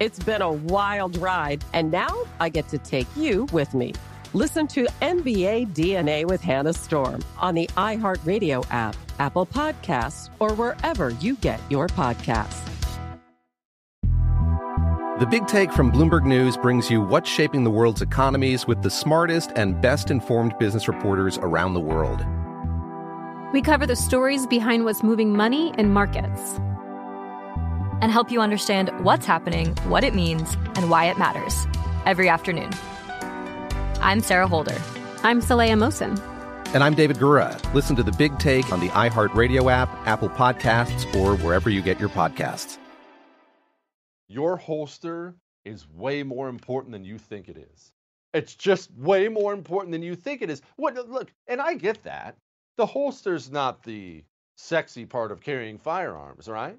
It's been a wild ride, and now I get to take you with me. Listen to NBA DNA with Hannah Storm on the iHeartRadio app, Apple Podcasts, or wherever you get your podcasts. The Big Take from Bloomberg News brings you what's shaping the world's economies with the smartest and best informed business reporters around the world. We cover the stories behind what's moving money and markets and help you understand what's happening, what it means, and why it matters every afternoon. I'm Sarah Holder. I'm Saleha Mohsin. And I'm David Gura. Listen to the big take on the iHeartRadio app, Apple Podcasts, or wherever you get your podcasts. Your holster is way more important than you think it is. It's just way more important than you think it is. What look, and I get that. The holster's not the sexy part of carrying firearms, right?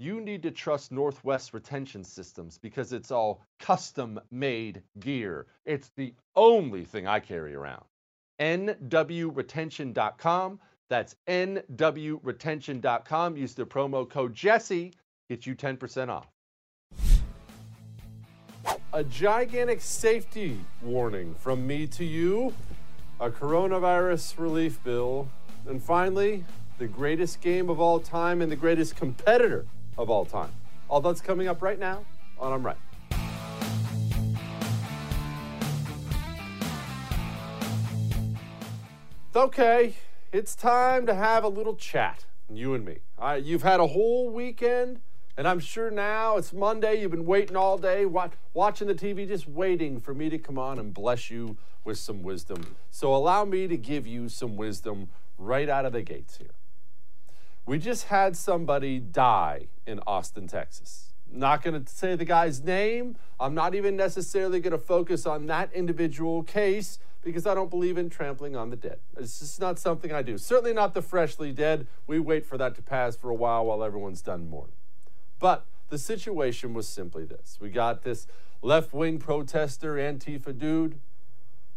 you need to trust Northwest Retention Systems because it's all custom made gear. It's the only thing I carry around. NWRetention.com. That's NWRetention.com. Use the promo code Jesse, get you 10% off. A gigantic safety warning from me to you, a coronavirus relief bill, and finally, the greatest game of all time and the greatest competitor of all time. All that's coming up right now on I'm Right. Okay, it's time to have a little chat, you and me. You've had a whole weekend, and I'm sure now it's Monday. You've been waiting all day, watch, watching the TV, just waiting for me to come on and bless you with some wisdom. So allow me to give you some wisdom right out of the gates here. We just had somebody die in Austin, Texas. Not going to say the guy's name. I'm not even necessarily going to focus on that individual case because I don't believe in trampling on the dead. It's just not something I do. Certainly not the freshly dead. We wait for that to pass for a while while everyone's done mourning. But the situation was simply this we got this left wing protester, Antifa dude,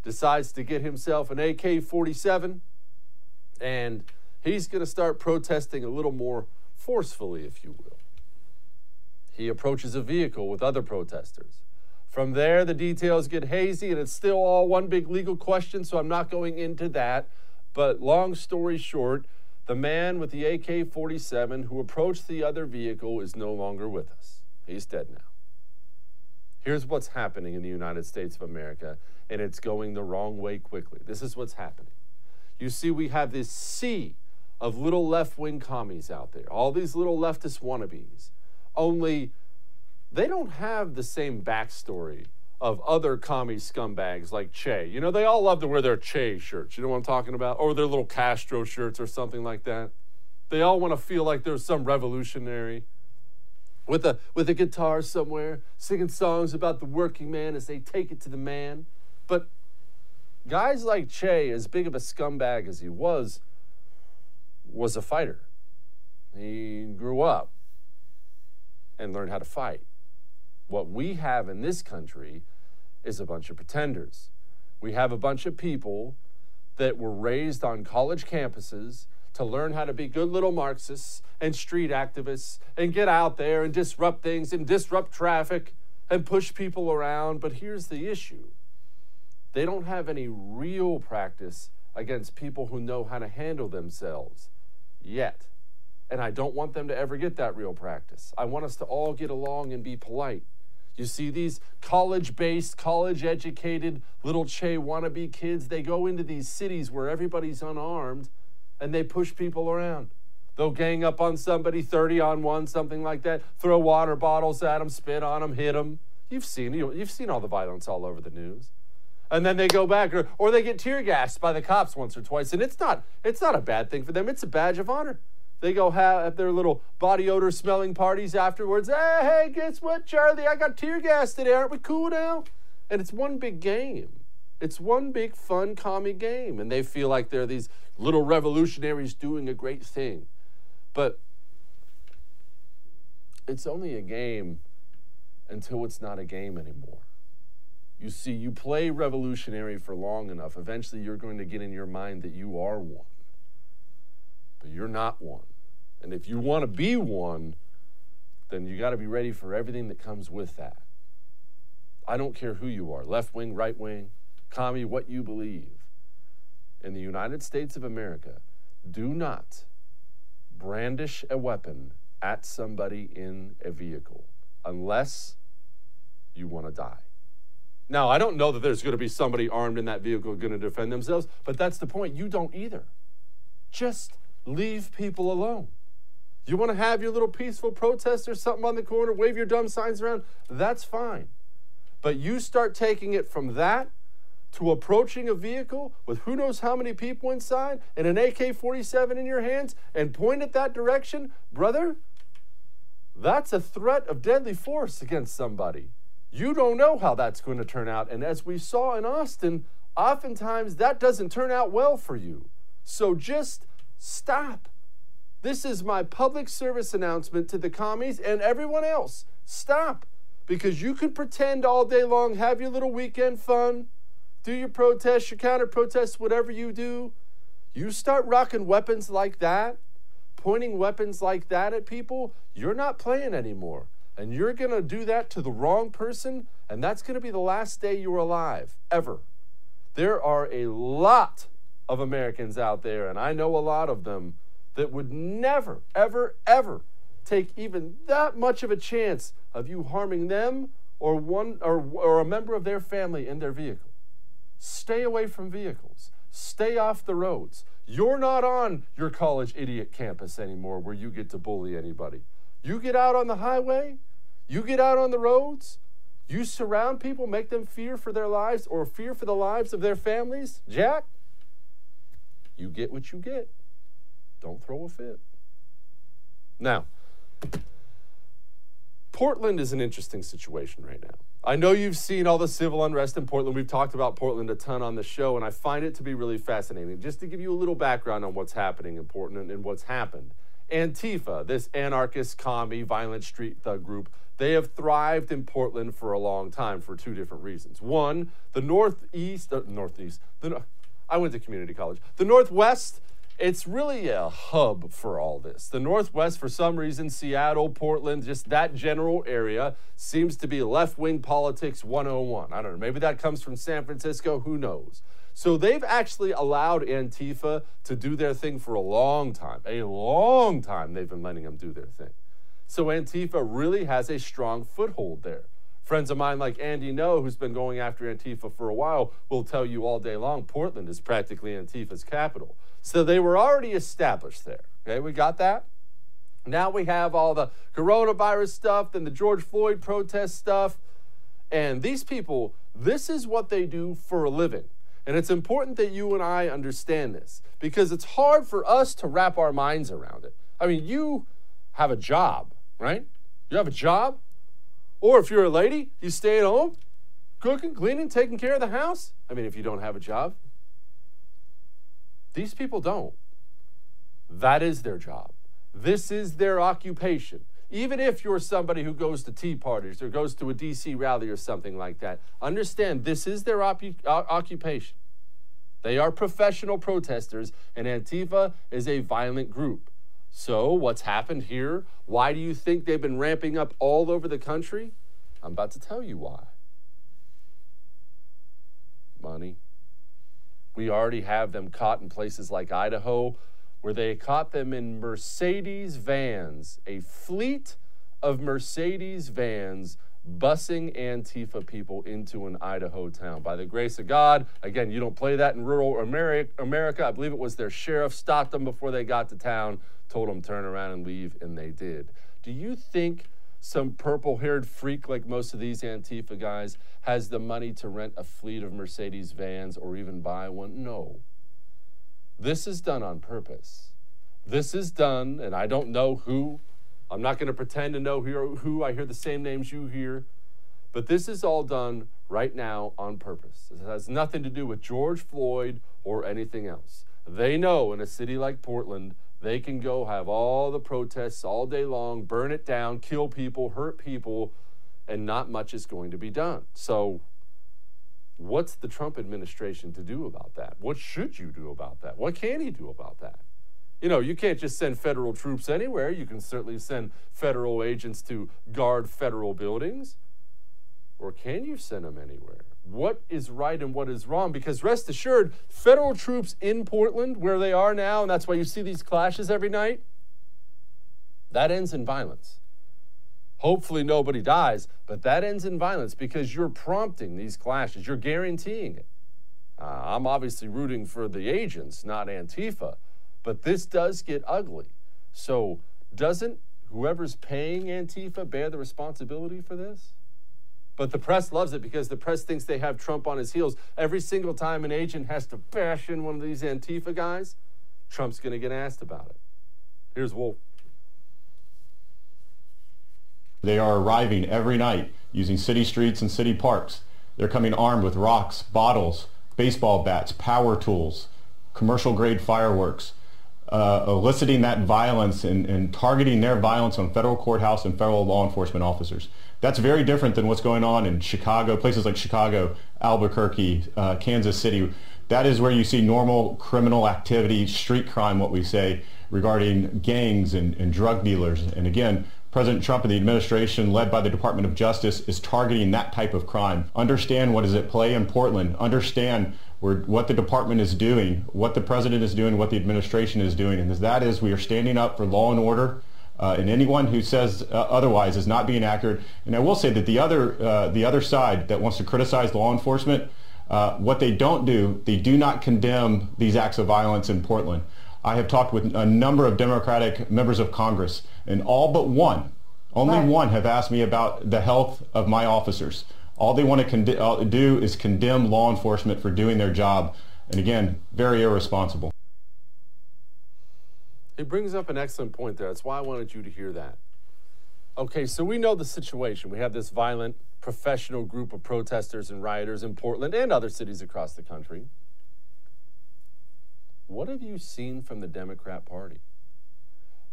decides to get himself an AK 47 and he's going to start protesting a little more forcefully, if you will. He approaches a vehicle with other protesters, From there, the details get hazy, and it's still all one big legal question, so I'm not going into that. But long story short, the man with the AK 47 who approached the other vehicle is no longer with us. He's dead now. Here's what's happening in the United States of America, and it's going the wrong way quickly. This is what's happening. You see, we have this sea of little left wing commies out there, all these little leftist wannabes, only they don't have the same backstory of other commie scumbags like Che. You know, they all love to wear their Che shirts. You know what I'm talking about? Or their little Castro shirts or something like that. They all want to feel like there's some revolutionary with a with a guitar somewhere, singing songs about the working man as they take it to the man. But guys like Che, as big of a scumbag as he was, was a fighter. He grew up and learned how to fight. What we have in this country is a bunch of pretenders. We have a bunch of people that were raised on college campuses to learn how to be good little Marxists and street activists and get out there and disrupt things and disrupt traffic and push people around. But here's the issue they don't have any real practice against people who know how to handle themselves yet. And I don't want them to ever get that real practice. I want us to all get along and be polite. You see these college based, college educated little Che wannabe kids, they go into these cities where everybody's unarmed and they push people around. They'll gang up on somebody 30 on one, something like that, throw water bottles at them, spit on them, hit them. You've seen, you've seen all the violence all over the news. And then they go back, or, or they get tear gassed by the cops once or twice. And it's not, it's not a bad thing for them, it's a badge of honor. They go have their little body odor smelling parties afterwards. Hey, hey, guess what, Charlie? I got tear gas today. Aren't we cool now? And it's one big game. It's one big fun commie game. And they feel like they're these little revolutionaries doing a great thing. But it's only a game until it's not a game anymore. You see, you play revolutionary for long enough, eventually you're going to get in your mind that you are one. But you're not one. And if you want to be one, then you got to be ready for everything that comes with that. I don't care who you are left wing, right wing, commie, what you believe. In the United States of America, do not brandish a weapon at somebody in a vehicle unless you want to die. Now, I don't know that there's going to be somebody armed in that vehicle going to defend themselves, but that's the point. You don't either. Just leave people alone. You want to have your little peaceful protest or something on the corner, wave your dumb signs around, that's fine. But you start taking it from that to approaching a vehicle with who knows how many people inside and an AK 47 in your hands and point it that direction, brother, that's a threat of deadly force against somebody. You don't know how that's going to turn out. And as we saw in Austin, oftentimes that doesn't turn out well for you. So just stop. This is my public service announcement to the commies and everyone else. Stop. Because you can pretend all day long, have your little weekend fun, do your protests, your counter protests, whatever you do. You start rocking weapons like that, pointing weapons like that at people, you're not playing anymore. And you're going to do that to the wrong person, and that's going to be the last day you're alive, ever. There are a lot of Americans out there, and I know a lot of them that would never, ever, ever take even that much of a chance of you harming them or one or, or a member of their family in their vehicle. Stay away from vehicles. Stay off the roads. You're not on your college idiot campus anymore where you get to bully anybody. You get out on the highway, you get out on the roads, you surround people, make them fear for their lives or fear for the lives of their families. Jack, you get what you get. Don't throw a fit. Now, Portland is an interesting situation right now. I know you've seen all the civil unrest in Portland. We've talked about Portland a ton on the show, and I find it to be really fascinating. Just to give you a little background on what's happening in Portland and what's happened. Antifa, this anarchist, commie, violent street thug group, they have thrived in Portland for a long time for two different reasons. One, the Northeast, uh, Northeast, the, I went to community college. The Northwest it's really a hub for all this. The Northwest, for some reason, Seattle, Portland, just that general area seems to be left wing politics 101. I don't know. Maybe that comes from San Francisco. Who knows? So they've actually allowed Antifa to do their thing for a long time. A long time they've been letting them do their thing. So Antifa really has a strong foothold there. Friends of mine like Andy Ngo, who's been going after Antifa for a while, will tell you all day long Portland is practically Antifa's capital. So they were already established there. Okay, we got that? Now we have all the coronavirus stuff, then the George Floyd protest stuff. And these people, this is what they do for a living. And it's important that you and I understand this because it's hard for us to wrap our minds around it. I mean, you have a job, right? You have a job. Or if you're a lady, you stay at home, cooking, cleaning, taking care of the house. I mean, if you don't have a job, these people don't. That is their job. This is their occupation. Even if you're somebody who goes to tea parties or goes to a DC rally or something like that, understand this is their op- occupation. They are professional protesters, and Antifa is a violent group. So, what's happened here? Why do you think they've been ramping up all over the country? I'm about to tell you why. Money. We already have them caught in places like Idaho, where they caught them in Mercedes vans, a fleet of Mercedes vans busing Antifa people into an Idaho town. By the grace of God, again, you don't play that in rural America. I believe it was their sheriff stopped them before they got to town, told them turn around and leave, and they did. Do you think some purple haired freak like most of these Antifa guys has the money to rent a fleet of Mercedes vans or even buy one? No. This is done on purpose. This is done, and I don't know who. I'm not going to pretend to know who. I hear the same names you hear. But this is all done right now on purpose. It has nothing to do with George Floyd or anything else. They know in a city like Portland, they can go have all the protests all day long, burn it down, kill people, hurt people, and not much is going to be done. So What's the Trump administration to do about that? What should you do about that? What can he do about that? You know, you can't just send federal troops anywhere. You can certainly send federal agents to guard federal buildings. Or can you send them anywhere? What is right and what is wrong? Because rest assured, federal troops in Portland, where they are now, and that's why you see these clashes every night, that ends in violence. Hopefully, nobody dies, but that ends in violence because you're prompting these clashes. You're guaranteeing it. Uh, I'm obviously rooting for the agents, not Antifa, but this does get ugly. So, doesn't whoever's paying Antifa bear the responsibility for this? But the press loves it because the press thinks they have Trump on his heels. Every single time an agent has to bash in one of these Antifa guys, Trump's going to get asked about it. Here's Wolf. They are arriving every night using city streets and city parks. They're coming armed with rocks, bottles, baseball bats, power tools, commercial grade fireworks, uh, eliciting that violence and, and targeting their violence on federal courthouse and federal law enforcement officers. That's very different than what's going on in Chicago, places like Chicago, Albuquerque, uh, Kansas City. That is where you see normal criminal activity, street crime, what we say, regarding gangs and, and drug dealers. And again, President Trump and the administration led by the Department of Justice is targeting that type of crime. Understand what is at play in Portland. Understand where, what the department is doing, what the president is doing, what the administration is doing. And that is we are standing up for law and order. Uh, and anyone who says uh, otherwise is not being accurate. And I will say that the other, uh, the other side that wants to criticize law enforcement, uh, what they don't do, they do not condemn these acts of violence in Portland. I have talked with a number of Democratic members of Congress, and all but one, only right. one, have asked me about the health of my officers. All they want to con- uh, do is condemn law enforcement for doing their job, and again, very irresponsible. He brings up an excellent point there. That's why I wanted you to hear that. Okay, so we know the situation. We have this violent professional group of protesters and rioters in Portland and other cities across the country. What have you seen from the Democrat Party?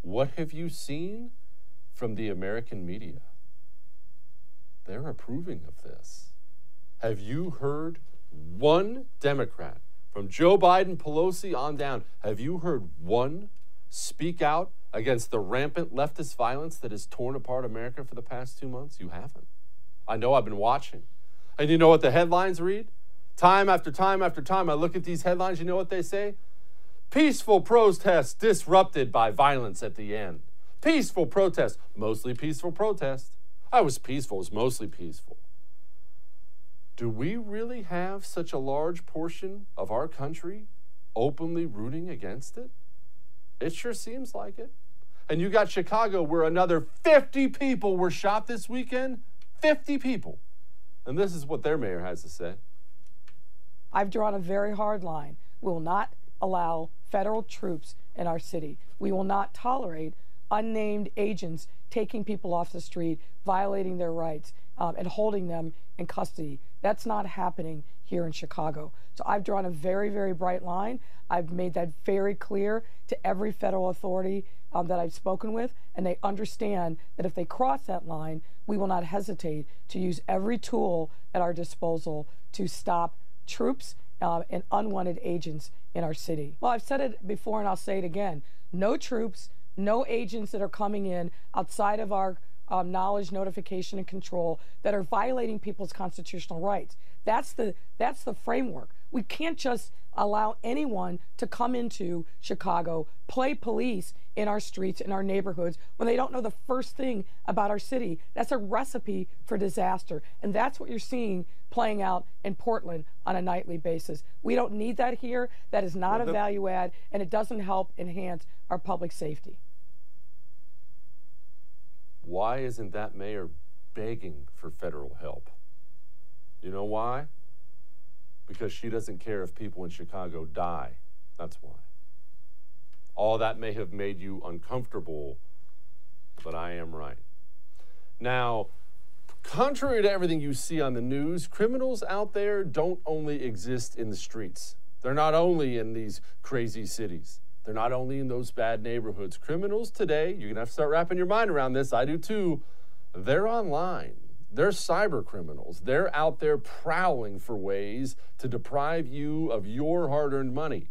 What have you seen from the American media? They're approving of this. Have you heard one Democrat, from Joe Biden, Pelosi on down, have you heard one speak out against the rampant leftist violence that has torn apart America for the past two months? You haven't. I know I've been watching. And you know what the headlines read? Time after time after time, I look at these headlines, you know what they say? Peaceful protests disrupted by violence at the end. Peaceful protest, mostly peaceful protest. I was peaceful, it was mostly peaceful. Do we really have such a large portion of our country openly rooting against it? It sure seems like it. And you got Chicago where another 50 people were shot this weekend. 50 people. And this is what their mayor has to say. I've drawn a very hard line. Will not allow federal troops in our city. We will not tolerate unnamed agents taking people off the street, violating their rights, um, and holding them in custody. That's not happening here in Chicago. So I've drawn a very, very bright line. I've made that very clear to every federal authority um, that I've spoken with, and they understand that if they cross that line, we will not hesitate to use every tool at our disposal to stop troops uh, and unwanted agents in our city. Well, I've said it before and I'll say it again. No troops, no agents that are coming in outside of our um, knowledge, notification, and control that are violating people's constitutional rights. That's the that's the framework. We can't just allow anyone to come into Chicago, play police in our streets, in our neighborhoods, when they don't know the first thing about our city. That's a recipe for disaster. And that's what you're seeing playing out in Portland on a nightly basis. We don't need that here. That is not well, a value add, and it doesn't help enhance our public safety. Why isn't that mayor begging for federal help? You know why? Because she doesn't care if people in Chicago die. That's why. All that may have made you uncomfortable, but I am right. Now, contrary to everything you see on the news, criminals out there don't only exist in the streets. They're not only in these crazy cities. They're not only in those bad neighborhoods. Criminals today, you're going to have to start wrapping your mind around this. I do too. They're online. They're cyber criminals. They're out there prowling for ways to deprive you of your hard earned money.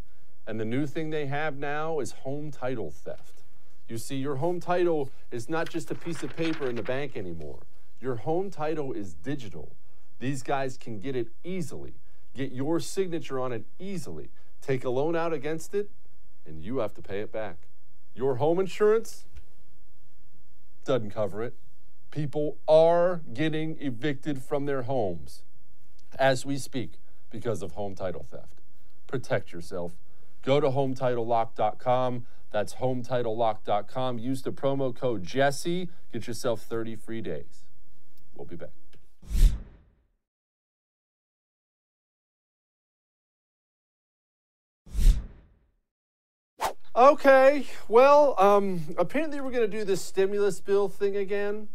And the new thing they have now is home title theft. You see, your home title is not just a piece of paper in the bank anymore. Your home title is digital. These guys can get it easily, get your signature on it easily, take a loan out against it, and you have to pay it back. Your home insurance doesn't cover it. People are getting evicted from their homes as we speak because of home title theft. Protect yourself. Go to hometitlelock.com. That's hometitlelock.com. Use the promo code Jesse. Get yourself 30 free days. We'll be back. Okay, well, um, apparently we're going to do this stimulus bill thing again.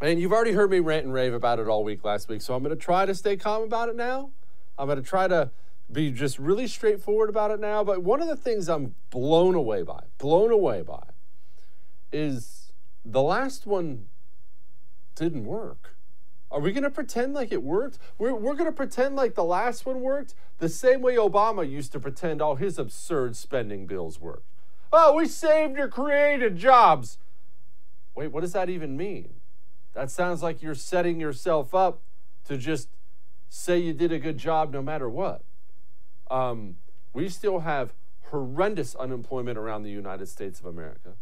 And you've already heard me rant and rave about it all week last week, so I'm going to try to stay calm about it now. I'm going to try to be just really straightforward about it now. But one of the things I'm blown away by, blown away by, is the last one didn't work. Are we going to pretend like it worked? We're, we're going to pretend like the last one worked the same way Obama used to pretend all his absurd spending bills worked. Oh, we saved or created jobs. Wait, what does that even mean? That sounds like you're setting yourself up to just say you did a good job no matter what. Um, we still have horrendous unemployment around the United States of America.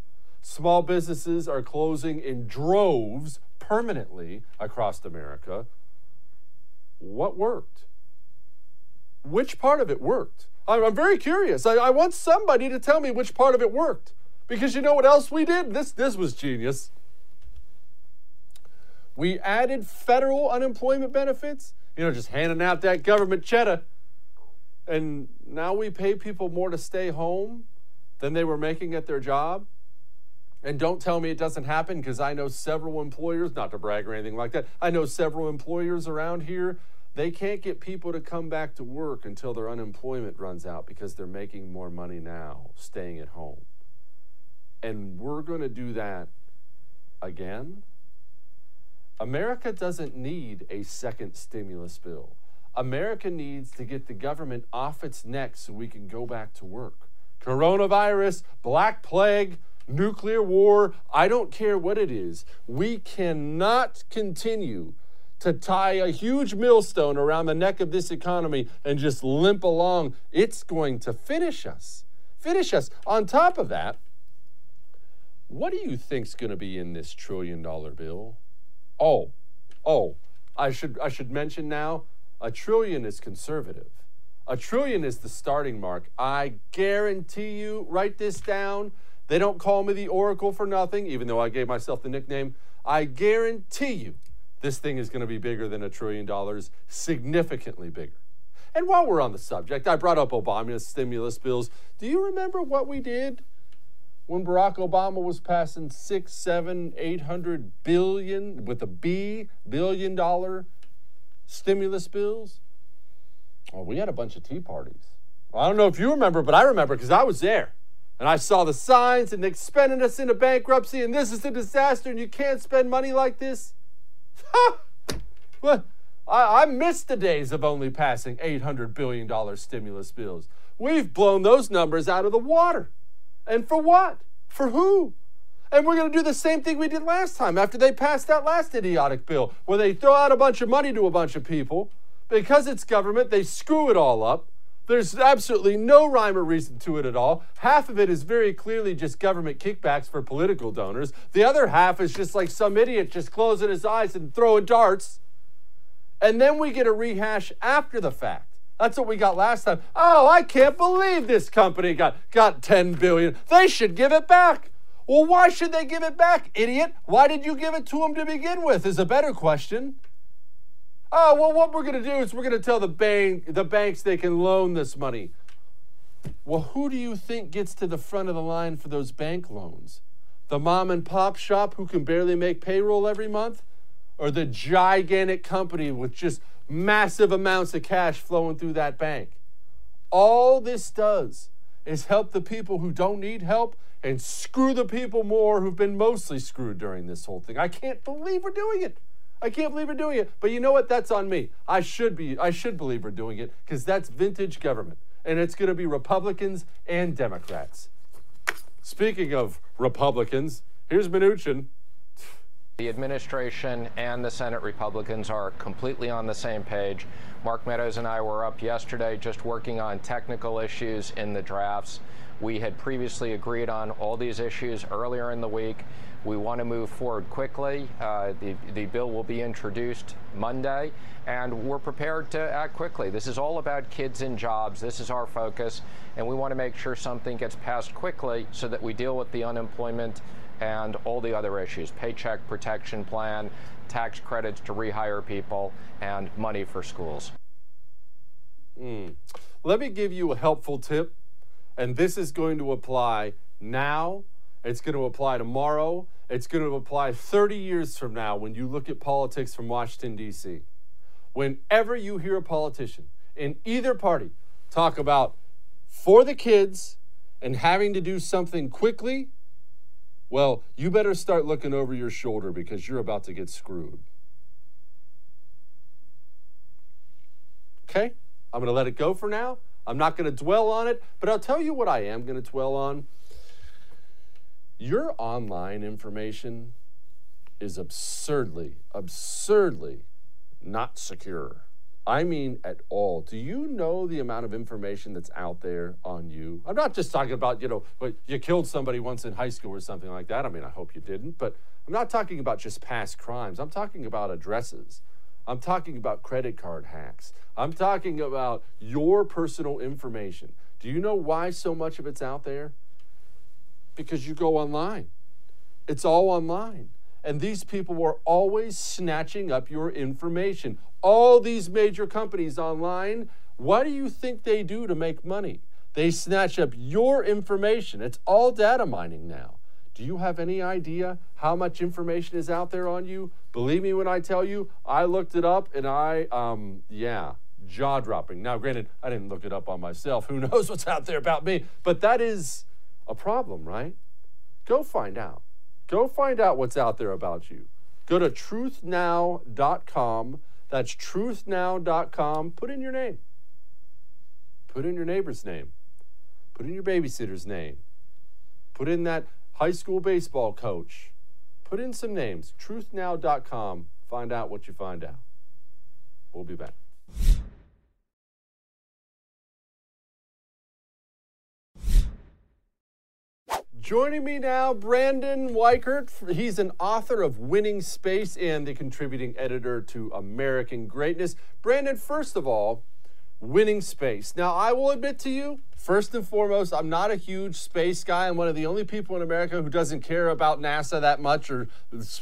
Small businesses are closing in droves permanently across America. What worked? Which part of it worked? I'm, very curious. I, I want somebody to tell me which part of it worked. Because you know what else we did? This, this was genius. We added federal unemployment benefits, you know, just handing out that government cheddar. And now we pay people more to stay home than they were making at their job. And don't tell me it doesn't happen because I know several employers, not to brag or anything like that, I know several employers around here, they can't get people to come back to work until their unemployment runs out because they're making more money now staying at home. And we're going to do that again. America doesn't need a second stimulus bill. America needs to get the government off its neck so we can go back to work. Coronavirus, Black Plague, nuclear war, I don't care what it is. We cannot continue to tie a huge millstone around the neck of this economy and just limp along. It's going to finish us. Finish us. On top of that, what do you think's going to be in this trillion dollar bill? Oh, oh, I should I should mention now, a trillion is conservative. A trillion is the starting mark. I guarantee you, write this down. They don't call me the Oracle for nothing, even though I gave myself the nickname. I guarantee you this thing is going to be bigger than a trillion dollars, significantly bigger. And while we're on the subject, I brought up Obama's stimulus bills. Do you remember what we did when Barack Obama was passing six, seven, eight hundred billion with a B billion dollar stimulus bills? Well, we had a bunch of tea parties. Well, I don't know if you remember, but I remember because I was there. And I saw the signs and they're spending us into bankruptcy and this is a disaster and you can't spend money like this. well, I, I missed the days of only passing $800 billion stimulus bills. We've blown those numbers out of the water. And for what? For who? And we're going to do the same thing we did last time after they passed that last idiotic bill, where they throw out a bunch of money to a bunch of people. Because it's government, they screw it all up. There's absolutely no rhyme or reason to it at all. Half of it is very clearly just government kickbacks for political donors. The other half is just like some idiot just closing his eyes and throwing darts. And then we get a rehash after the fact. That's what we got last time. Oh, I can't believe this company got, got 10 billion. They should give it back. Well, why should they give it back, idiot? Why did you give it to them to begin with? Is a better question. Oh, well, what we're going to do is we're going to tell the bank, the banks they can loan this money. Well, who do you think gets to the front of the line for those bank loans? The mom and pop shop who can barely make payroll every month? Or the gigantic company with just massive amounts of cash flowing through that bank? All this does is help the people who don't need help and screw the people more who've been mostly screwed during this whole thing. I can't believe we're doing it. I can't believe we're doing it. But you know what? That's on me. I should be. I should believe we're doing it because that's vintage government, and it's going to be Republicans and Democrats. Speaking of Republicans, here's Mnuchin. The administration and the Senate Republicans are completely on the same page. Mark Meadows and I were up yesterday just working on technical issues in the drafts. We had previously agreed on all these issues earlier in the week. We want to move forward quickly. Uh, the, the bill will be introduced Monday, and we're prepared to act quickly. This is all about kids and jobs. This is our focus, and we want to make sure something gets passed quickly so that we deal with the unemployment and all the other issues paycheck protection plan, tax credits to rehire people, and money for schools. Mm. Let me give you a helpful tip, and this is going to apply now, it's going to apply tomorrow, it's going to apply 30 years from now when you look at politics from Washington, D.C. Whenever you hear a politician in either party talk about for the kids and having to do something quickly, well, you better start looking over your shoulder because you're about to get screwed. Okay? I'm going to let it go for now. I'm not going to dwell on it, but I'll tell you what I am going to dwell on. Your online information is absurdly, absurdly not secure. I mean, at all. Do you know the amount of information that's out there on you? I'm not just talking about, you know, you killed somebody once in high school or something like that. I mean, I hope you didn't, but I'm not talking about just past crimes. I'm talking about addresses. I'm talking about credit card hacks. I'm talking about your personal information. Do you know why so much of it's out there? because you go online. It's all online. And these people are always snatching up your information. All these major companies online, what do you think they do to make money? They snatch up your information. It's all data mining now. Do you have any idea how much information is out there on you? Believe me when I tell you, I looked it up and I, um, yeah, jaw dropping. Now, granted, I didn't look it up on myself. Who knows what's out there about me? But that is a problem, right? Go find out. Go find out what's out there about you. Go to truthnow.com That's truthnow.com. Put in your name. Put in your neighbor's name. Put in your babysitter's name. Put in that high school baseball coach. Put in some names. Truthnow.com. Find out what you find out. We'll be back. Joining me now, Brandon Weichert. He's an author of Winning Space and the contributing editor to American Greatness. Brandon, first of all, Winning Space. Now, I will admit to you, first and foremost, I'm not a huge space guy. I'm one of the only people in America who doesn't care about NASA that much or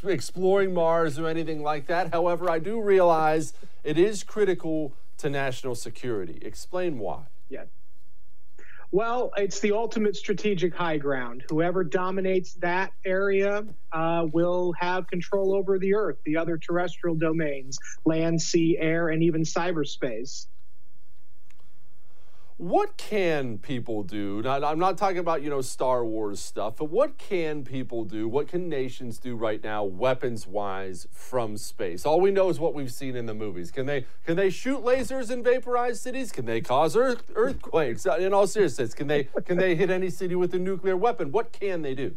exploring Mars or anything like that. However, I do realize it is critical to national security. Explain why. Well, it's the ultimate strategic high ground. Whoever dominates that area uh, will have control over the Earth, the other terrestrial domains, land, sea, air, and even cyberspace. What can people do? Now, I'm not talking about, you know, Star Wars stuff, but what can people do? What can nations do right now, weapons wise, from space? All we know is what we've seen in the movies. Can they can they shoot lasers and vaporize cities? Can they cause earth, earthquakes? In all seriousness, can they can they hit any city with a nuclear weapon? What can they do?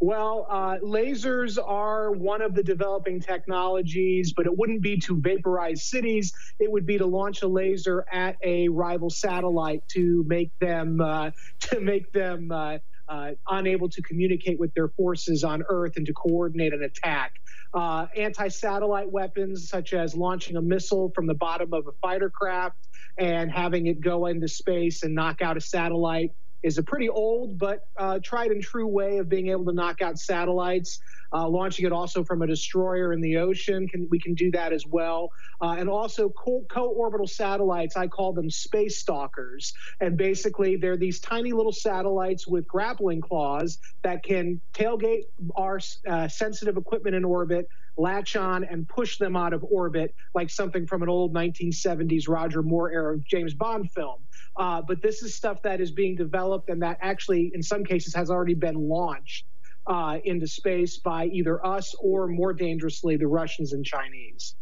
Well, uh, lasers are one of the developing technologies, but it wouldn't be to vaporize cities. It would be to launch a laser at a rival satellite to make them uh, to make them uh, uh unable to communicate with their forces on Earth and to coordinate an attack. Uh, anti-satellite weapons, such as launching a missile from the bottom of a fighter craft and having it go into space and knock out a satellite is a pretty old but uh, tried and true way of being able to knock out satellites. Uh, launching it also from a destroyer in the ocean, can, we can do that as well. Uh, and also co- co-orbital satellites, I call them space stalkers. And basically, they're these tiny little satellites with grappling claws that can tailgate our uh, sensitive equipment in orbit latch on and push them out of orbit like something from an old 1970s Roger Moore era James Bond film. Uh, but this is stuff that is being developed and that actually, in some cases, has already been launched uh, into space by either us or, more dangerously, the Russians and Chinese.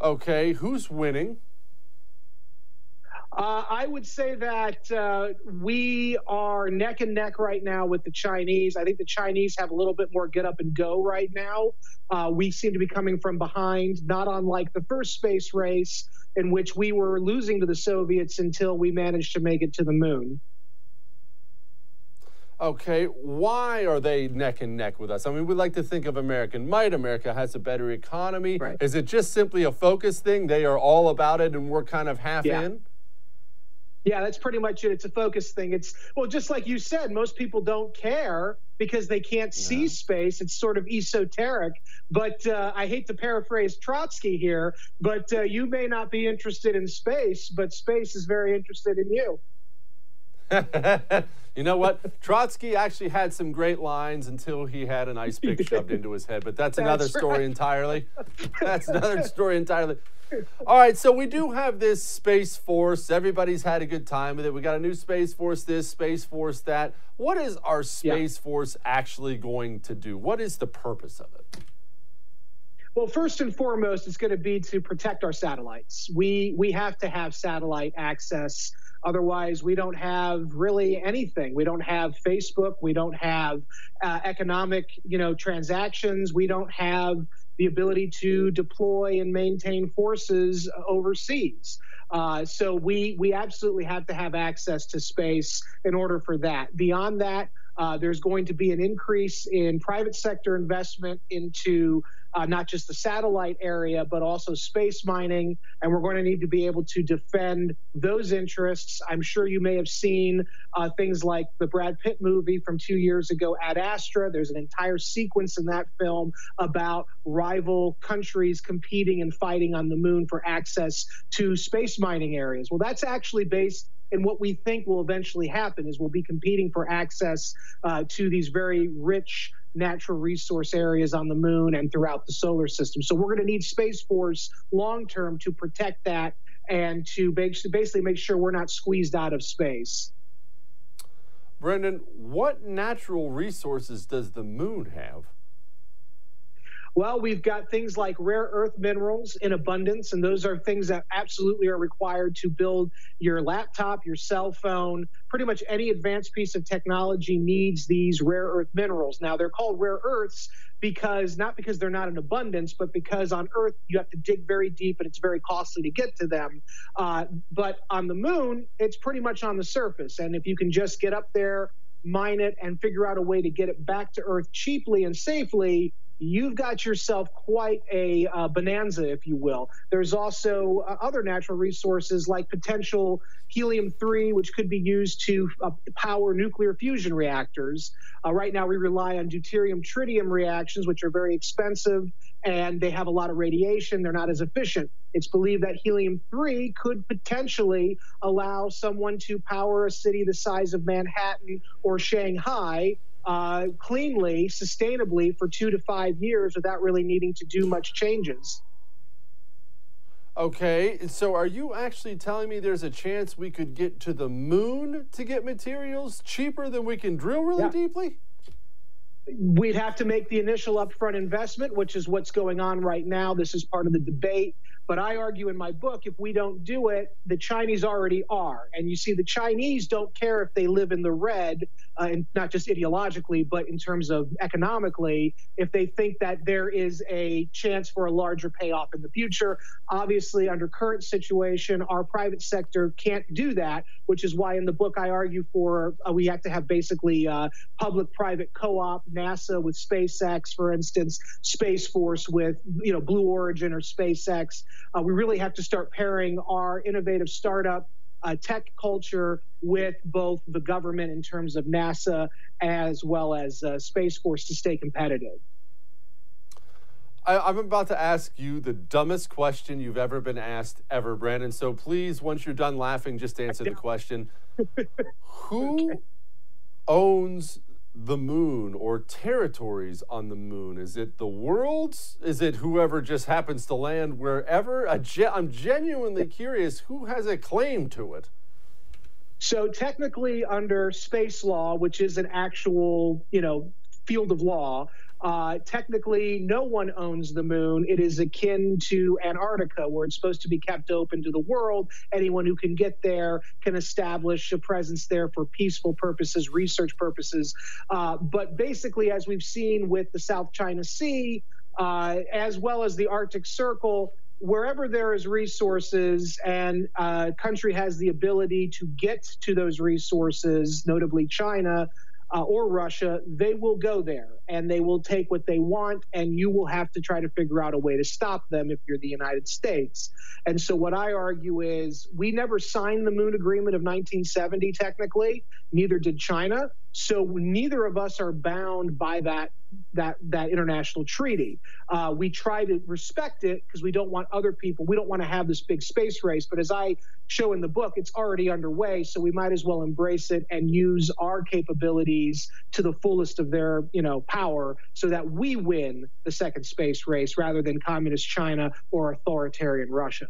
Okay, who's winning? Uh, I would say that uh, we are neck and neck right now with the Chinese. I think the Chinese have a little bit more get up and go right now. Uh, we seem to be coming from behind, not unlike the first space race in which we were losing to the Soviets until we managed to make it to the moon. Okay, why are they neck and neck with us? I mean, we like to think of American might. America has a better economy. Right. Is it just simply a focus thing? They are all about it and we're kind of half yeah. in? Yeah, that's pretty much it. It's a focus thing. It's well, just like you said, most people don't care because they can't see space. It's sort of esoteric. But uh, I hate to paraphrase Trotsky here, but uh, you may not be interested in space, but space is very interested in you. you know what? Trotsky actually had some great lines until he had an ice pick shoved into his head, but that's, that's another story entirely. That's another story entirely. All right, so we do have this Space Force. Everybody's had a good time with it. We got a new Space Force this, Space Force that. What is our Space yeah. Force actually going to do? What is the purpose of it? Well, first and foremost, it's going to be to protect our satellites. We we have to have satellite access. Otherwise, we don't have really anything. We don't have Facebook. We don't have uh, economic, you know, transactions. We don't have the ability to deploy and maintain forces overseas. Uh, so we we absolutely have to have access to space in order for that. Beyond that, uh, there's going to be an increase in private sector investment into uh, not just the satellite area, but also space mining. And we're going to need to be able to defend those interests. I'm sure you may have seen uh, things like the Brad Pitt movie from two years ago, Ad Astra. There's an entire sequence in that film about rival countries competing and fighting on the moon for access to space mining areas. Well, that's actually based and what we think will eventually happen is we'll be competing for access uh, to these very rich natural resource areas on the moon and throughout the solar system. So we're going to need Space Force long term to protect that and to basically make sure we're not squeezed out of space. Brendan, what natural resources does the moon have? Well, we've got things like rare earth minerals in abundance, and those are things that absolutely are required to build your laptop, your cell phone. Pretty much any advanced piece of technology needs these rare earth minerals. Now, they're called rare earths because not because they're not in abundance, but because on Earth you have to dig very deep and it's very costly to get to them. Uh, but on the moon, it's pretty much on the surface. And if you can just get up there, mine it, and figure out a way to get it back to Earth cheaply and safely, you've got yourself quite a uh, bonanza, if you will. There's also uh, other natural resources like potential helium 3, which could be used to uh, power nuclear fusion reactors. Uh, right now, we rely on deuterium tritium reactions, which are very expensive and they have a lot of radiation. They're not as efficient. It's believed that helium 3 could potentially allow someone to power a city the size of Manhattan or Shanghai uh, cleanly, sustainably for two to five years without really needing to do much changes. Okay, so are you actually telling me there's a chance we could get to the moon to get materials cheaper than we can drill really yeah. deeply? We'd have to make the initial upfront investment, which is what's going on right now. This is part of the debate. But I argue in my book if we don't do it, the Chinese already are. And you see, the Chinese don't care if they live in the red, uh, and not just ideologically, but in terms of economically, if they think that there is a chance for a larger payoff in the future. Obviously, under current situation, our private sector can't do that, which is why in the book I argue for uh, we have to have basically uh, public-private co-op, NASA with SpaceX, for instance, Space Force with you know Blue Origin or SpaceX. Uh, we really have to start pairing our innovative startup uh, tech culture with both the government in terms of NASA as well as uh, Space Force to stay competitive. I, am about to ask you the dumbest question you've ever been asked ever, Brandon. So please, once you're done laughing, just answer the question. Who okay. owns the moon or territories on the moon? Is it the world's? Is it whoever just happens to land wherever? I'm genuinely curious who has a claim to it. So technically, under space law, which is an actual, you know, field of law, uh, technically, no one owns the moon. It is akin to Antarctica, where it's supposed to be kept open to the world. Anyone who can get there can establish a presence there for peaceful purposes, research purposes. Uh, but basically, as we've seen with the South China Sea, uh, as well as the Arctic Circle, wherever there is resources and a uh, country has the ability to get to those resources, notably China, uh, or Russia, they will go there and they will take what they want, and you will have to try to figure out a way to stop them if you're the United States. And so, what I argue is we never signed the Moon Agreement of 1970, technically, neither did China. So, neither of us are bound by that that that international treaty. Uh, we try to respect it because we don't want other people. We don't want to have this big space race. But as I show in the book, it's already underway. So we might as well embrace it and use our capabilities to the fullest of their you know power, so that we win the second space race rather than communist China or authoritarian Russia.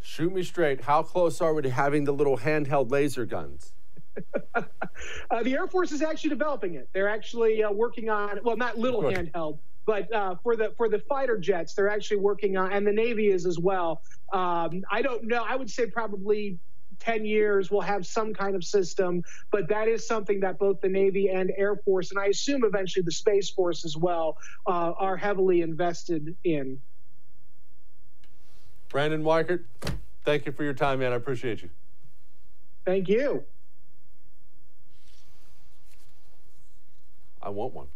Shoot me straight. How close are we to having the little handheld laser guns? uh, the Air Force is actually developing it. They're actually uh, working on well, not little handheld, but uh, for the for the fighter jets, they're actually working on, and the Navy is as well. Um, I don't know. I would say probably 10 years we'll have some kind of system but that is something that both the navy and air force and i assume eventually the space force as well uh, are heavily invested in brandon weichert thank you for your time man i appreciate you thank you I want one.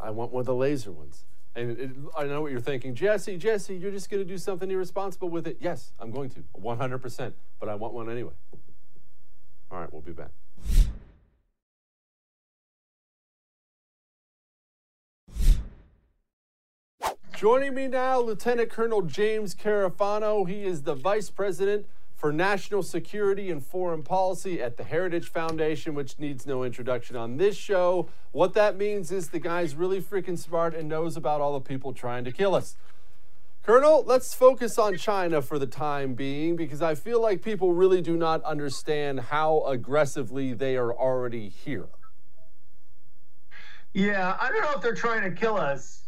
I want one of the laser ones. And it, I know what you're thinking. Jesse, Jesse, you're just going to do something irresponsible with it. Yes, I'm going to, 100%. But I want one anyway. All right, we'll be back. Joining me now, Lieutenant Colonel James Carafano. He is the Vice President for National Security and Foreign Policy at the Heritage Foundation, which needs no introduction on this show. What that means is the guy's really freaking smart and knows about all the people trying to kill us. Colonel, let's focus on China for the time being because I feel like people really do not understand how aggressively they are already here. Yeah, I don't know if they're trying to kill us.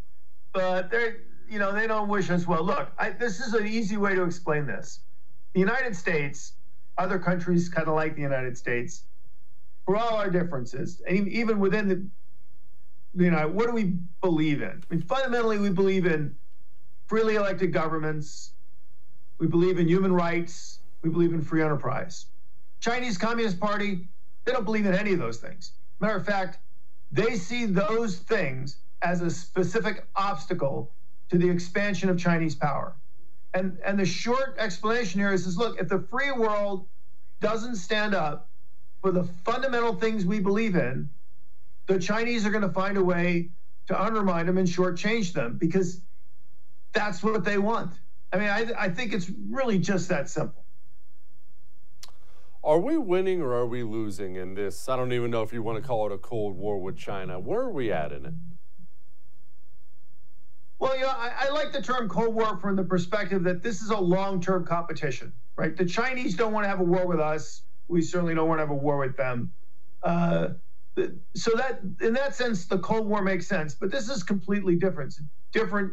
but they're you know they don't wish us well. Look, I, this is an easy way to explain this. The United States, other countries kind of like the United States, for all our differences, and even within the you know, what do we believe in? I mean, fundamentally, we believe in freely elected governments. We believe in human rights. We believe in free enterprise. Chinese Communist Party, they don't believe in any of those things. Matter of fact, they see those things as a specific obstacle to the expansion of Chinese power. And, and the short explanation here is, is look, if the free world doesn't stand up for the fundamental things we believe in, the Chinese are going to find a way to undermine them and shortchange them because that's what they want. I mean, I, I think it's really just that simple. Are we winning or are we losing in this? I don't even know if you want to call it a Cold War with China. Where are we at in it? Well, you know, I, I like the term Cold War from the perspective that this is a long term competition, right? The Chinese don't want to have a war with us. We certainly don't want to have a war with them. Uh, so that in that sense the cold war makes sense but this is completely different different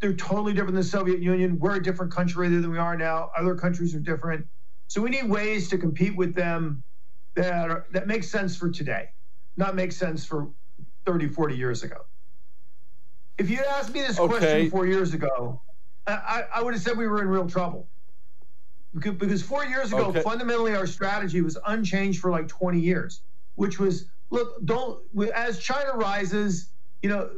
they're totally different than the soviet union we're a different country than we are now other countries are different so we need ways to compete with them that are, that make sense for today not make sense for 30 40 years ago if you'd asked me this okay. question four years ago I, I would have said we were in real trouble because four years ago okay. fundamentally our strategy was unchanged for like 20 years which was look, don't as China rises, you know,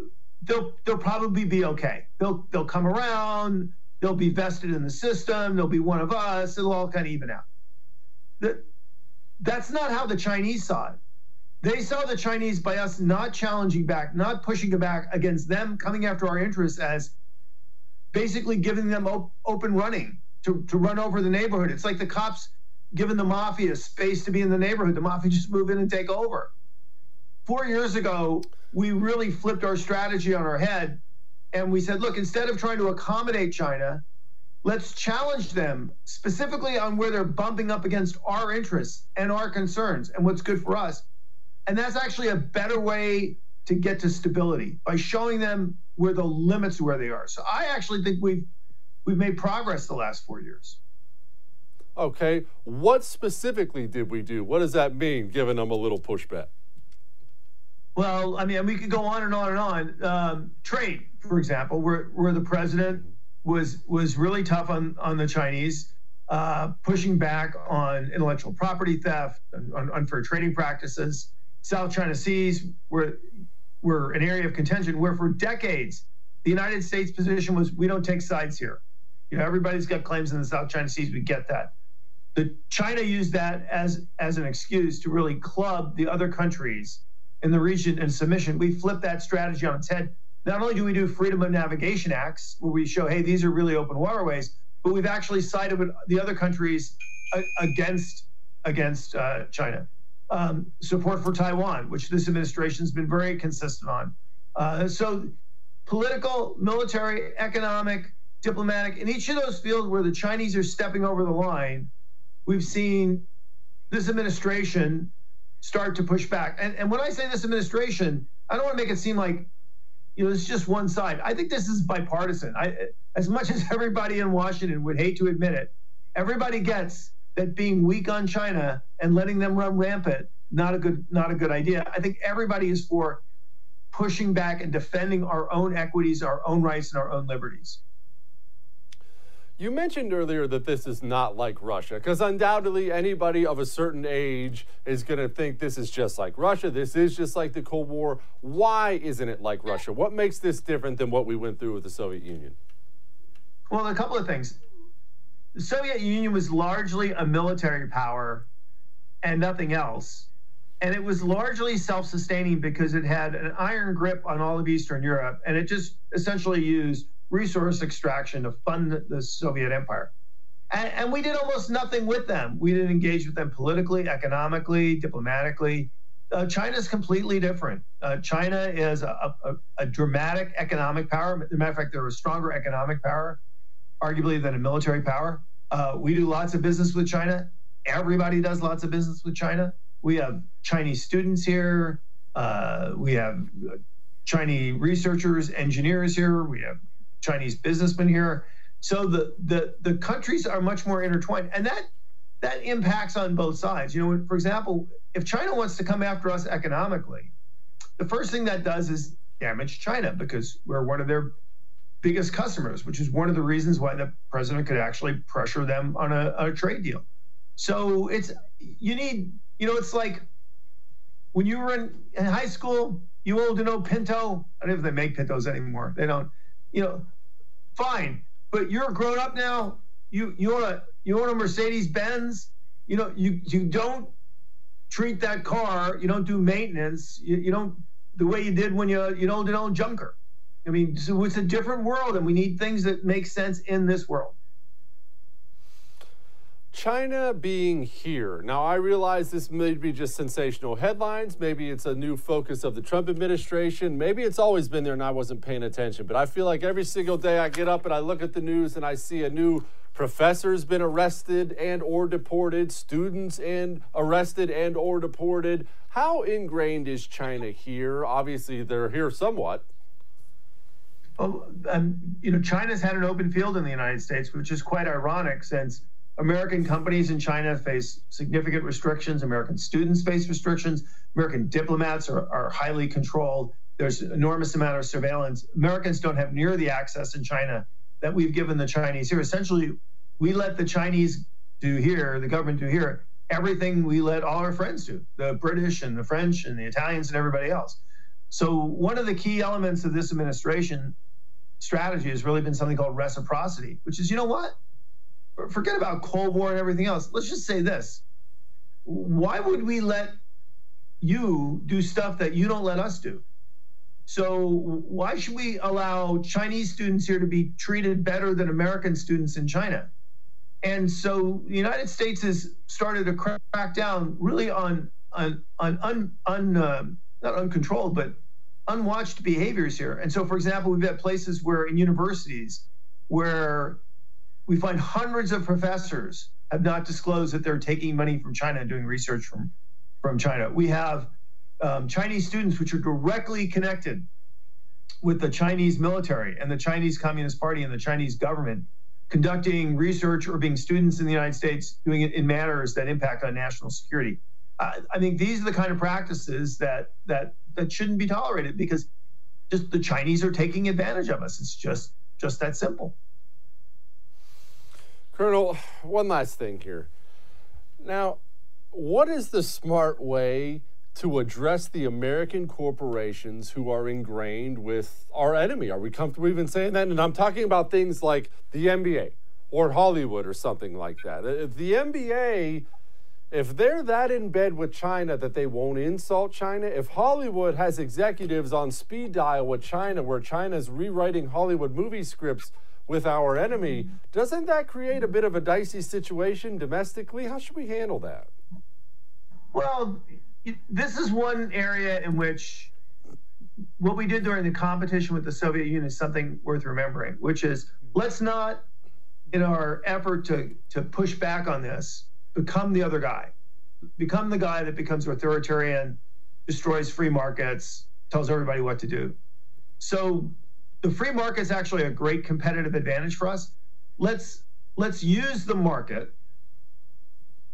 they'll they'll probably be okay. They'll they'll come around. They'll be vested in the system. They'll be one of us. It'll all kind of even out. That that's not how the Chinese saw it. They saw the Chinese by us not challenging back, not pushing back against them coming after our interests as basically giving them op- open running to, to run over the neighborhood. It's like the cops giving the mafia space to be in the neighborhood. The mafia just move in and take over. Four years ago, we really flipped our strategy on our head and we said, look, instead of trying to accommodate China, let's challenge them specifically on where they're bumping up against our interests and our concerns and what's good for us. And that's actually a better way to get to stability by showing them where the limits where they are. So I actually think we've we've made progress the last four years. Okay, what specifically did we do? What does that mean, giving them a little pushback? Well, I mean, we could go on and on and on. Um, trade, for example, where where the president was was really tough on on the Chinese, uh, pushing back on intellectual property theft, on unfair trading practices. South China Seas were were an area of contention where for decades the United States position was we don't take sides here. You know, everybody's got claims in the South China Seas. We get that the China used that as as an excuse to really club the other countries in the region in submission. We flipped that strategy on its head. Not only do we do freedom of navigation acts where we show, hey, these are really open waterways, but we've actually sided with the other countries against against uh, China. Um, support for Taiwan, which this administration has been very consistent on. Uh, so, political, military, economic, diplomatic, in each of those fields where the Chinese are stepping over the line, we've seen this administration start to push back. And, and when I say this administration, I don't want to make it seem like you know it's just one side. I think this is bipartisan. I, as much as everybody in Washington would hate to admit it, everybody gets that being weak on China and letting them run rampant not a good not a good idea. I think everybody is for pushing back and defending our own equities, our own rights, and our own liberties. You mentioned earlier that this is not like Russia, because undoubtedly anybody of a certain age is going to think this is just like Russia. This is just like the Cold War. Why isn't it like Russia? What makes this different than what we went through with the Soviet Union? Well, a couple of things. The Soviet Union was largely a military power and nothing else. And it was largely self sustaining because it had an iron grip on all of Eastern Europe. And it just essentially used resource extraction to fund the Soviet empire. And, and, we did almost nothing with them. We didn't engage with them politically, economically, diplomatically. Uh, China is completely different. Uh, China is a, a, a, dramatic economic power. As a matter of fact, they're a stronger economic power, arguably, than a military power. Uh, we do lots of business with China. Everybody does lots of business with China. We have Chinese students here. Uh, we have Chinese researchers, engineers here. We have Chinese businessmen here. So the the the countries are much more intertwined, and that that impacts on both sides. You know, for example, if China wants to come after us economically, the first thing that does is damage China because we're one of their biggest customers, which is one of the reasons why the president could actually pressure them on a, a trade deal. So it's you need, you know, it's like when you were in, in high school, you old an old Pinto. I don't know if they make Pintos anymore. They don't. You know, fine. But you're grown up now. You you own a you own a Mercedes Benz. You know, you you don't treat that car. You don't do maintenance. You, you don't the way you did when you you don't own junker. I mean, so it's a different world, and we need things that make sense in this world. China being here. Now, I realize this may be just sensational headlines. Maybe it's a new focus of the Trump administration. Maybe it's always been there and I wasn't paying attention. But I feel like every single day I get up and I look at the news and I see a new professor's been arrested and or deported, students and arrested and or deported. How ingrained is China here? Obviously, they're here somewhat. Well, um, you know, China's had an open field in the United States, which is quite ironic since American companies in China face significant restrictions. American students face restrictions. American diplomats are, are highly controlled. There's enormous amount of surveillance. Americans don't have near the access in China that we've given the Chinese here. Essentially, we let the Chinese do here, the government do here, everything we let all our friends do the British and the French and the Italians and everybody else. So, one of the key elements of this administration strategy has really been something called reciprocity, which is, you know what? Forget about Cold War and everything else. Let's just say this. Why would we let you do stuff that you don't let us do? So, why should we allow Chinese students here to be treated better than American students in China? And so, the United States has started to crack down really on on on un, un uh, not uncontrolled, but unwatched behaviors here. And so, for example, we've had places where in universities where we find hundreds of professors have not disclosed that they're taking money from China and doing research from, from China. We have um, Chinese students which are directly connected with the Chinese military and the Chinese Communist Party and the Chinese government conducting research or being students in the United States doing it in manners that impact on national security. Uh, I think these are the kind of practices that that that shouldn't be tolerated because just the Chinese are taking advantage of us. It's just just that simple. Colonel, one last thing here. Now, what is the smart way to address the American corporations who are ingrained with our enemy? Are we comfortable even saying that? And I'm talking about things like the NBA or Hollywood or something like that. Uh, the NBA, if they're that in bed with China that they won't insult China, if Hollywood has executives on speed dial with China where China's rewriting Hollywood movie scripts with our enemy, doesn't that create a bit of a dicey situation domestically? How should we handle that? Well, this is one area in which what we did during the competition with the Soviet Union is something worth remembering, which is let's not, in our effort to, to push back on this, become the other guy. Become the guy that becomes authoritarian, destroys free markets, tells everybody what to do. So the free market is actually a great competitive advantage for us. Let's let's use the market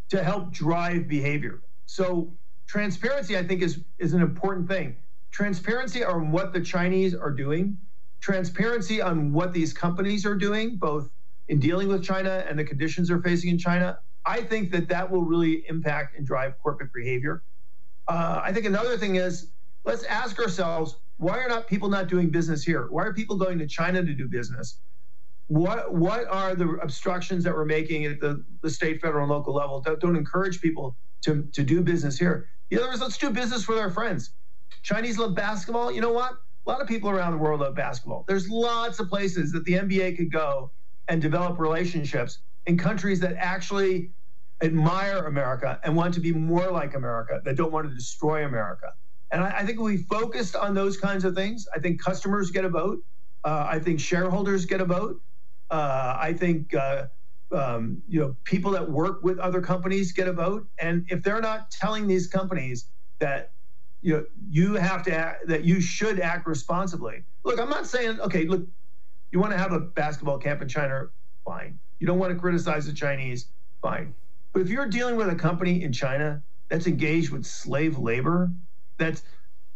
to help drive behavior. So transparency, I think, is is an important thing. Transparency on what the Chinese are doing, transparency on what these companies are doing, both in dealing with China and the conditions they're facing in China. I think that that will really impact and drive corporate behavior. Uh, I think another thing is let's ask ourselves why are not people not doing business here? Why are people going to China to do business? What what are the obstructions that we're making at the, the state, federal, and local level that don't encourage people to, to do business here? The other is let's do business with our friends. Chinese love basketball. You know what? A lot of people around the world love basketball. There's lots of places that the NBA could go and develop relationships in countries that actually admire America and want to be more like America, that don't want to destroy America. And I, I think we focused on those kinds of things. I think customers get a vote. Uh, I think shareholders get a vote. Uh, I think uh, um, you know people that work with other companies get a vote. And if they're not telling these companies that you know you have to act, that you should act responsibly. Look, I'm not saying okay. Look, you want to have a basketball camp in China, fine. You don't want to criticize the Chinese, fine. But if you're dealing with a company in China that's engaged with slave labor, that's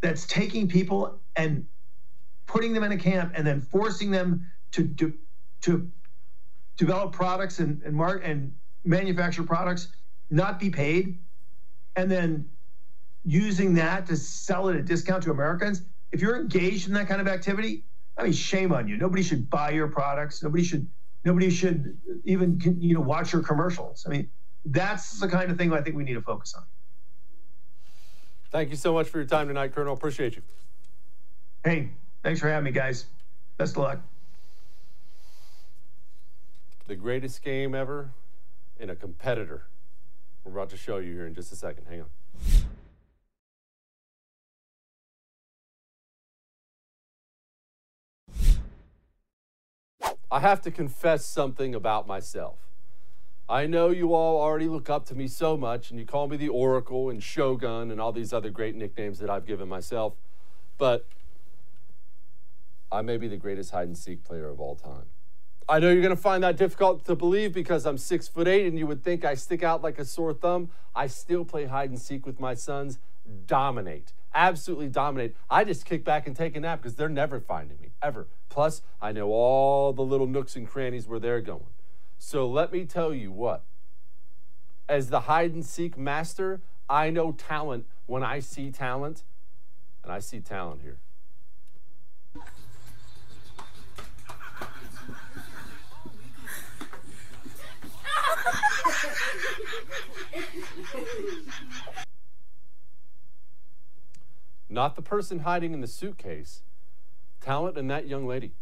that's taking people and putting them in a camp and then forcing them to to, to develop products and and, mark, and manufacture products, not be paid, and then using that to sell it at a discount to Americans. If you're engaged in that kind of activity, I mean, shame on you. Nobody should buy your products. Nobody should. Nobody should even you know watch your commercials. I mean, that's the kind of thing I think we need to focus on. Thank you so much for your time tonight, Colonel. Appreciate you. Hey, thanks for having me, guys. Best of luck. The greatest game ever in a competitor. We're about to show you here in just a second. Hang on. I have to confess something about myself. I know you all already look up to me so much, and you call me the Oracle and Shogun and all these other great nicknames that I've given myself, but I may be the greatest hide and seek player of all time. I know you're going to find that difficult to believe because I'm six foot eight and you would think I stick out like a sore thumb. I still play hide and seek with my sons, dominate, absolutely dominate. I just kick back and take a nap because they're never finding me, ever. Plus, I know all the little nooks and crannies where they're going. So let me tell you what. As the hide and seek master, I know talent when I see talent, and I see talent here. Not the person hiding in the suitcase. Talent in that young lady.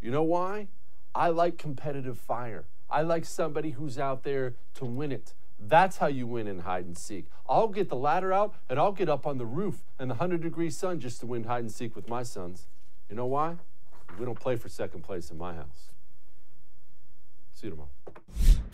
You know why? I like competitive fire. I like somebody who's out there to win it. That's how you win in hide and seek. I'll get the ladder out and I'll get up on the roof in the 100 degree sun just to win hide and seek with my sons. You know why? We don't play for second place in my house. See you tomorrow.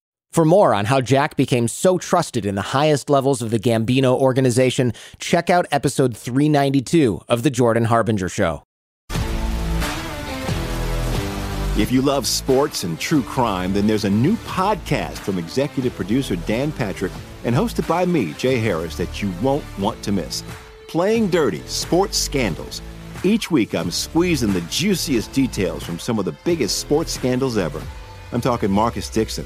For more on how Jack became so trusted in the highest levels of the Gambino organization, check out episode 392 of The Jordan Harbinger Show. If you love sports and true crime, then there's a new podcast from executive producer Dan Patrick and hosted by me, Jay Harris, that you won't want to miss. Playing Dirty Sports Scandals. Each week, I'm squeezing the juiciest details from some of the biggest sports scandals ever. I'm talking Marcus Dixon.